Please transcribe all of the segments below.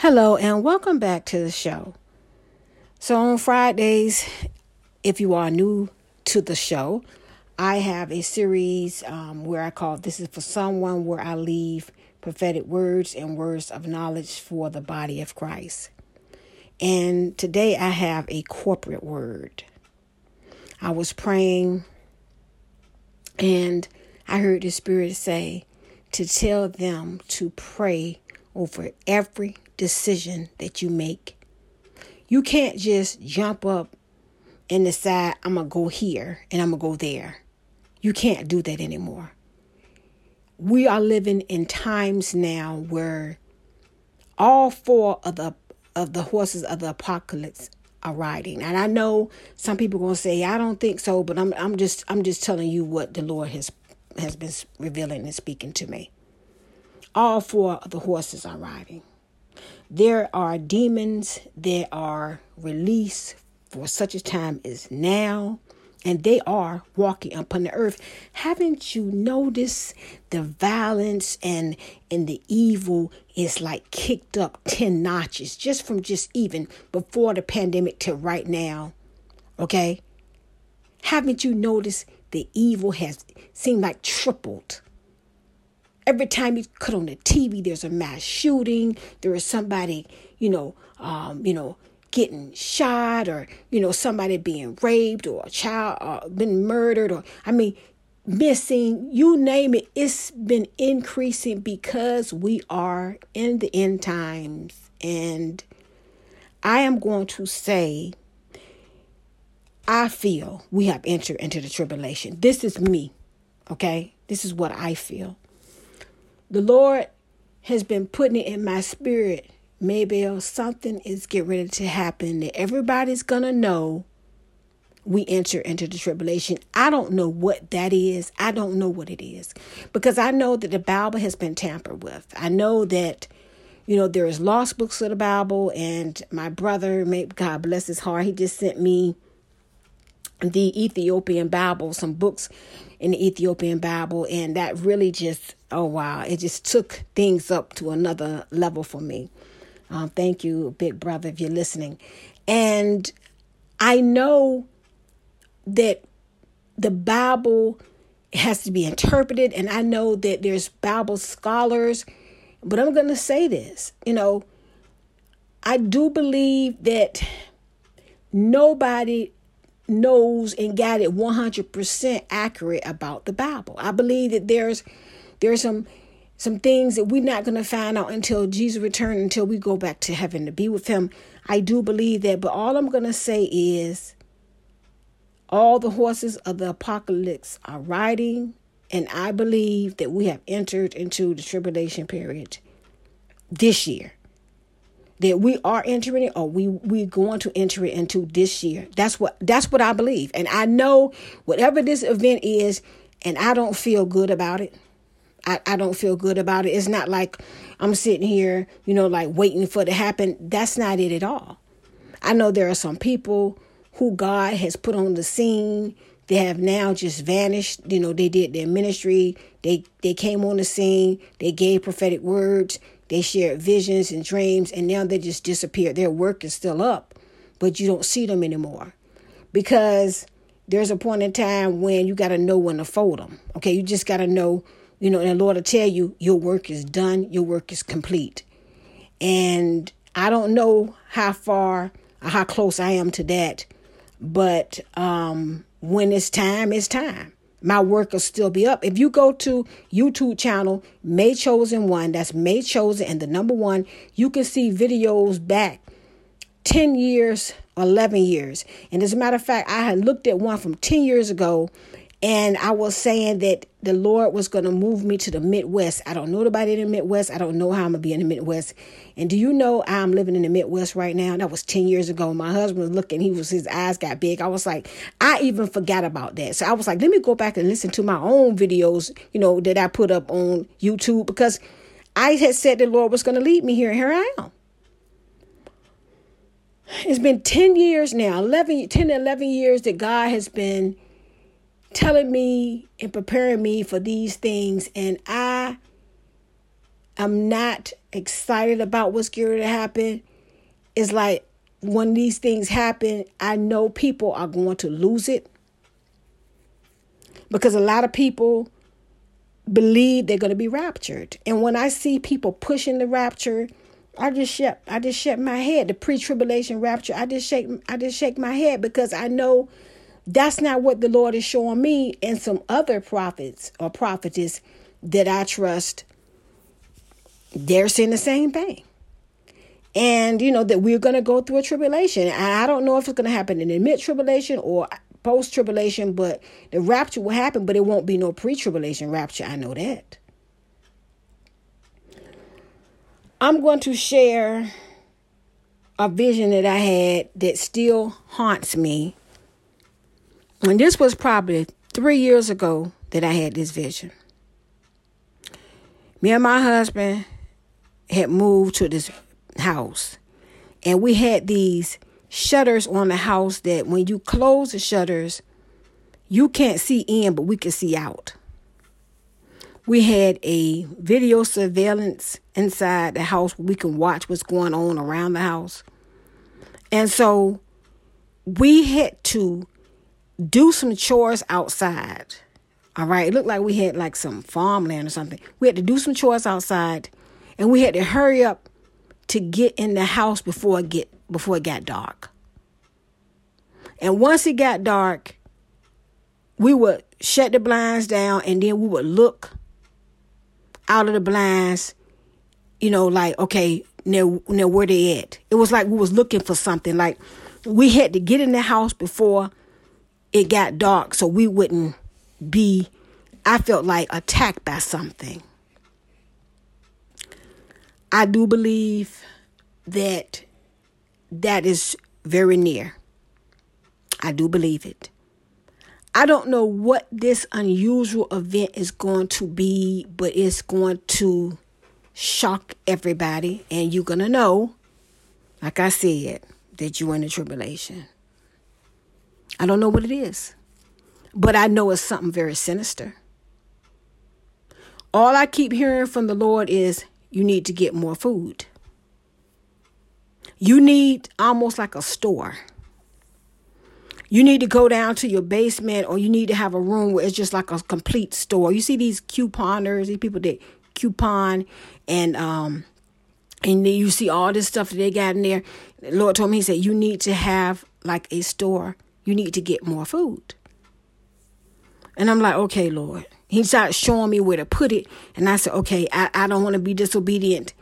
Hello, and welcome back to the show. So, on Fridays, if you are new to the show, I have a series um, where I call This is for Someone, where I leave prophetic words and words of knowledge for the body of Christ. And today I have a corporate word. I was praying and I heard the Spirit say to tell them to pray over every decision that you make. You can't just jump up and decide, I'm going to go here and I'm going to go there. You can't do that anymore. We are living in times now where all four of the of the horses of the apocalypse are riding. And I know some people to say I don't think so, but I'm I'm just I'm just telling you what the Lord has has been revealing and speaking to me. All four of the horses are riding. There are demons that are released for such a time as now, and they are walking upon the earth. Haven't you noticed the violence and and the evil is like kicked up 10 notches just from just even before the pandemic to right now? Okay? Haven't you noticed the evil has seemed like tripled? Every time you cut on the TV, there's a mass shooting. There is somebody, you know, um, you know, getting shot, or you know, somebody being raped, or a child uh, been murdered, or I mean, missing. You name it. It's been increasing because we are in the end times, and I am going to say. I feel we have entered into the tribulation. This is me, okay? This is what I feel. The Lord has been putting it in my spirit. Maybe something is getting ready to happen that everybody's going to know we enter into the tribulation. I don't know what that is. I don't know what it is because I know that the Bible has been tampered with. I know that, you know, there is lost books of the Bible, and my brother, may God bless his heart, he just sent me the Ethiopian Bible, some books in the Ethiopian Bible, and that really just, oh wow, it just took things up to another level for me. Um, thank you, big brother, if you're listening. And I know that the Bible has to be interpreted, and I know that there's Bible scholars, but I'm going to say this, you know, I do believe that nobody knows and got it 100% accurate about the Bible. I believe that there's there's some some things that we're not going to find out until Jesus returns until we go back to heaven to be with him. I do believe that, but all I'm going to say is all the horses of the apocalypse are riding and I believe that we have entered into the tribulation period this year that we are entering it or we we're going to enter it into this year. That's what that's what I believe. And I know whatever this event is, and I don't feel good about it. I, I don't feel good about it. It's not like I'm sitting here, you know, like waiting for it to happen. That's not it at all. I know there are some people who God has put on the scene. They have now just vanished. You know, they did their ministry. They they came on the scene. They gave prophetic words they shared visions and dreams, and now they just disappeared. Their work is still up, but you don't see them anymore because there's a point in time when you got to know when to fold them. Okay, you just got to know, you know, and the Lord will tell you your work is done, your work is complete. And I don't know how far or how close I am to that, but um, when it's time, it's time my work will still be up. If you go to YouTube channel May Chosen One, that's May Chosen and the number one, you can see videos back 10 years, 11 years. And as a matter of fact, I had looked at one from 10 years ago and I was saying that the Lord was going to move me to the Midwest. I don't know anybody in the Midwest. I don't know how I'm going to be in the Midwest. And do you know I'm living in the Midwest right now? That was 10 years ago. My husband was looking, he was his eyes got big. I was like, I even forgot about that. So I was like, let me go back and listen to my own videos, you know, that I put up on YouTube because I had said the Lord was going to lead me here, and here I am. It's been 10 years now, 11, 10 11 years that God has been telling me and preparing me for these things, and I am not excited about what's going to happen. It's like when these things happen, I know people are going to lose it because a lot of people believe they're going to be raptured. And when I see people pushing the rapture, I just shake I just shake my head. The pre-tribulation rapture, I just shake I just shake my head because I know that's not what the Lord is showing me and some other prophets or prophetess that I trust. They're saying the same thing. And you know that we're going to go through a tribulation. I don't know if it's going to happen in the mid tribulation or post tribulation, but the rapture will happen, but it won't be no pre tribulation rapture. I know that. I'm going to share a vision that I had that still haunts me and this was probably three years ago that I had this vision. Me and my husband had moved to this house, and we had these shutters on the house that when you close the shutters, you can't see in, but we can see out. We had a video surveillance inside the house where we can watch what's going on around the house. And so we had to do some chores outside. All right. It looked like we had like some farmland or something. We had to do some chores outside and we had to hurry up to get in the house before it get before it got dark. And once it got dark, we would shut the blinds down and then we would look out of the blinds, you know, like, okay, now, now where they at? It was like we was looking for something. Like we had to get in the house before it got dark so we wouldn't be, I felt like, attacked by something. I do believe that that is very near. I do believe it. I don't know what this unusual event is going to be, but it's going to shock everybody. And you're going to know, like I said, that you're in the tribulation. I don't know what it is, but I know it's something very sinister. All I keep hearing from the Lord is you need to get more food. You need almost like a store. You need to go down to your basement or you need to have a room where it's just like a complete store. You see these couponers, these people that coupon and um and then you see all this stuff that they got in there. The Lord told me, He said, you need to have like a store you need to get more food. And I'm like, okay, Lord. He started showing me where to put it. And I said, okay, I, I don't want to be disobedient.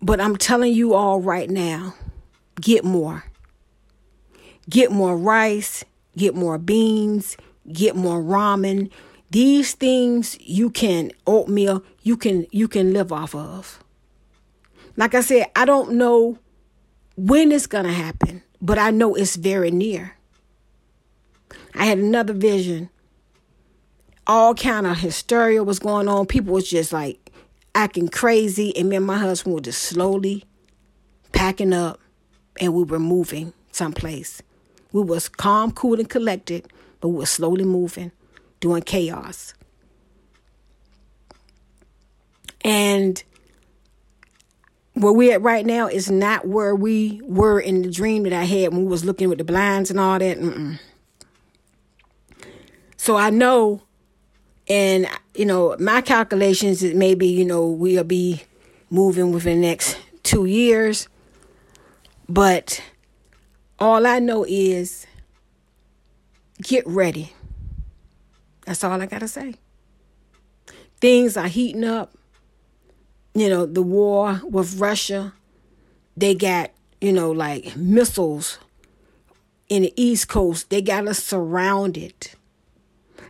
But I'm telling you all right now get more. Get more rice, get more beans, get more ramen. These things you can oatmeal, you can you can live off of. Like I said, I don't know when it's going to happen, but I know it's very near. I had another vision. All kind of hysteria was going on. People was just like acting crazy. And me and my husband were just slowly packing up and we were moving someplace. We was calm, cool, and collected, but we were slowly moving, doing chaos. And where we at right now is not where we were in the dream that I had when we was looking with the blinds and all that. Mm-mm. So I know, and you know, my calculations is maybe you know we'll be moving within the next two years, but all I know is get ready. That's all I gotta say. Things are heating up. You know, the war with Russia, they got, you know, like missiles in the East Coast. They got us surrounded.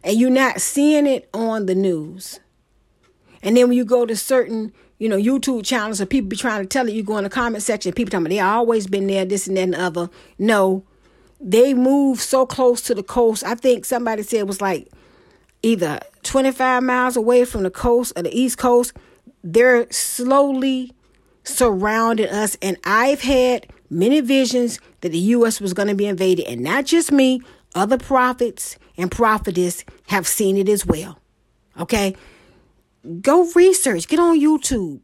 And you're not seeing it on the news. And then when you go to certain, you know, YouTube channels and people be trying to tell you, you go in the comment section, people tell me they always been there, this and that and the other. No, they move so close to the coast. I think somebody said it was like either 25 miles away from the coast or the east coast. They're slowly surrounding us. And I've had many visions that the U.S. was going to be invaded. And not just me, other prophets and prophetess have seen it as well. Okay? Go research, get on YouTube.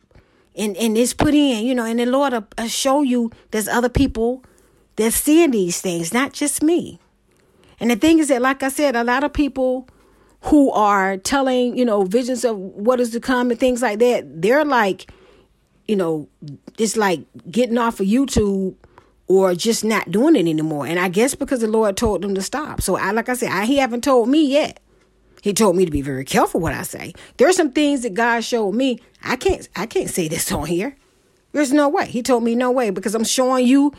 And, and it's put in, you know, and the Lord will, will show you there's other people that's seeing these things, not just me. And the thing is that, like I said, a lot of people who are telling, you know, visions of what is to come and things like that, they're like, you know, it's like getting off of YouTube or just not doing it anymore. And I guess because the Lord told them to stop. So I like I said, I, he haven't told me yet. He told me to be very careful what I say. There's some things that God showed me. I can't I can't say this on here. There's no way. He told me no way because I'm showing you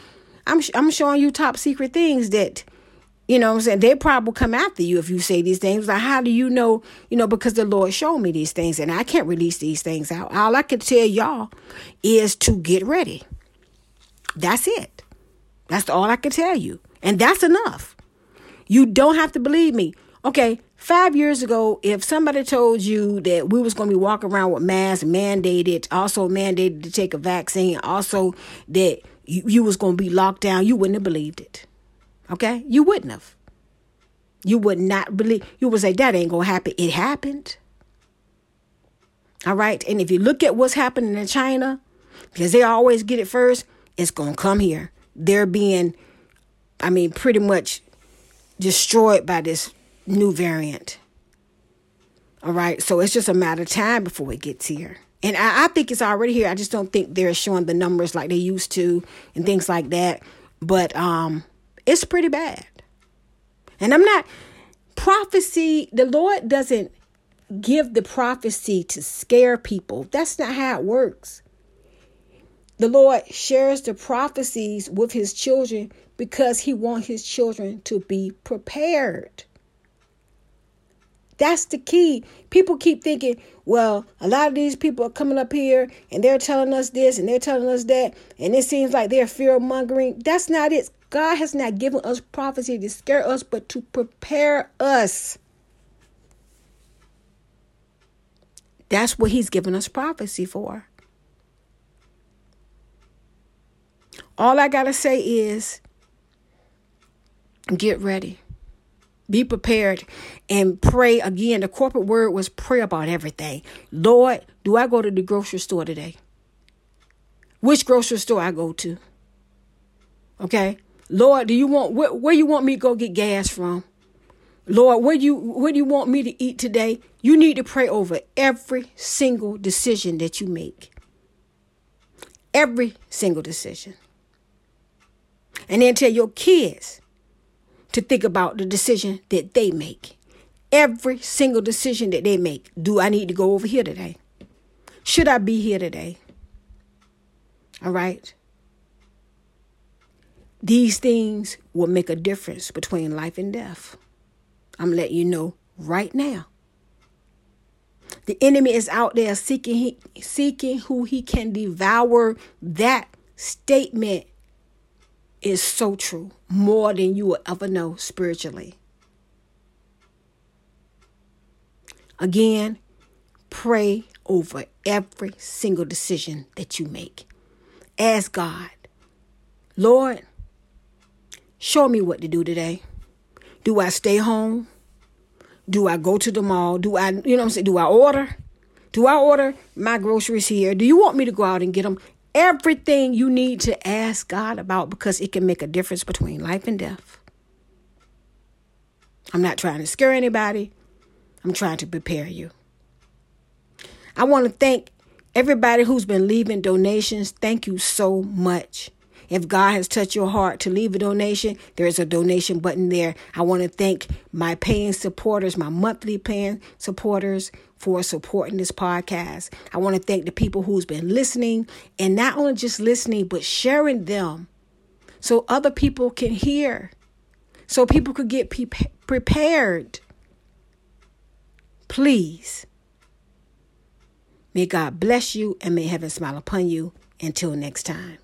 I'm I'm showing you top secret things that you know I'm saying? They probably come after you if you say these things. Like, how do you know? You know, because the Lord showed me these things and I can't release these things out. All I can tell y'all is to get ready. That's it. That's all I can tell you. And that's enough. You don't have to believe me. Okay, five years ago, if somebody told you that we was going to be walking around with masks mandated, also mandated to take a vaccine, also that you, you was going to be locked down, you wouldn't have believed it. Okay? You wouldn't have. You would not believe. You would say, that ain't going to happen. It happened. All right? And if you look at what's happening in China, because they always get it first, it's going to come here. They're being, I mean, pretty much destroyed by this new variant. All right? So it's just a matter of time before it gets here. And I, I think it's already here. I just don't think they're showing the numbers like they used to and things like that. But um, it's pretty bad. And I'm not prophecy, the Lord doesn't give the prophecy to scare people. That's not how it works. The Lord shares the prophecies with his children because he wants his children to be prepared. That's the key. People keep thinking, well, a lot of these people are coming up here and they're telling us this and they're telling us that, and it seems like they're fear mongering. That's not it. God has not given us prophecy to scare us, but to prepare us. That's what He's given us prophecy for. All I got to say is get ready. Be prepared and pray again. The corporate word was pray about everything. Lord, do I go to the grocery store today? Which grocery store I go to? Okay? Lord, do you want where, where you want me to go get gas from? Lord, where you where do you want me to eat today? You need to pray over every single decision that you make. Every single decision. And then tell your kids to think about the decision that they make. Every single decision that they make. Do I need to go over here today? Should I be here today? All right. These things will make a difference between life and death. I'm letting you know right now. The enemy is out there seeking seeking who he can devour. That statement is so true, more than you will ever know spiritually. Again, pray over every single decision that you make. Ask God, Lord, Show me what to do today. Do I stay home? Do I go to the mall? Do I, you know I'm saying? Do I order? Do I order my groceries here? Do you want me to go out and get them? Everything you need to ask God about because it can make a difference between life and death. I'm not trying to scare anybody. I'm trying to prepare you. I want to thank everybody who's been leaving donations. Thank you so much. If God has touched your heart to leave a donation, there's a donation button there. I want to thank my paying supporters, my monthly paying supporters for supporting this podcast. I want to thank the people who's been listening and not only just listening, but sharing them so other people can hear, so people could get pre- prepared. Please. May God bless you and may heaven smile upon you. Until next time.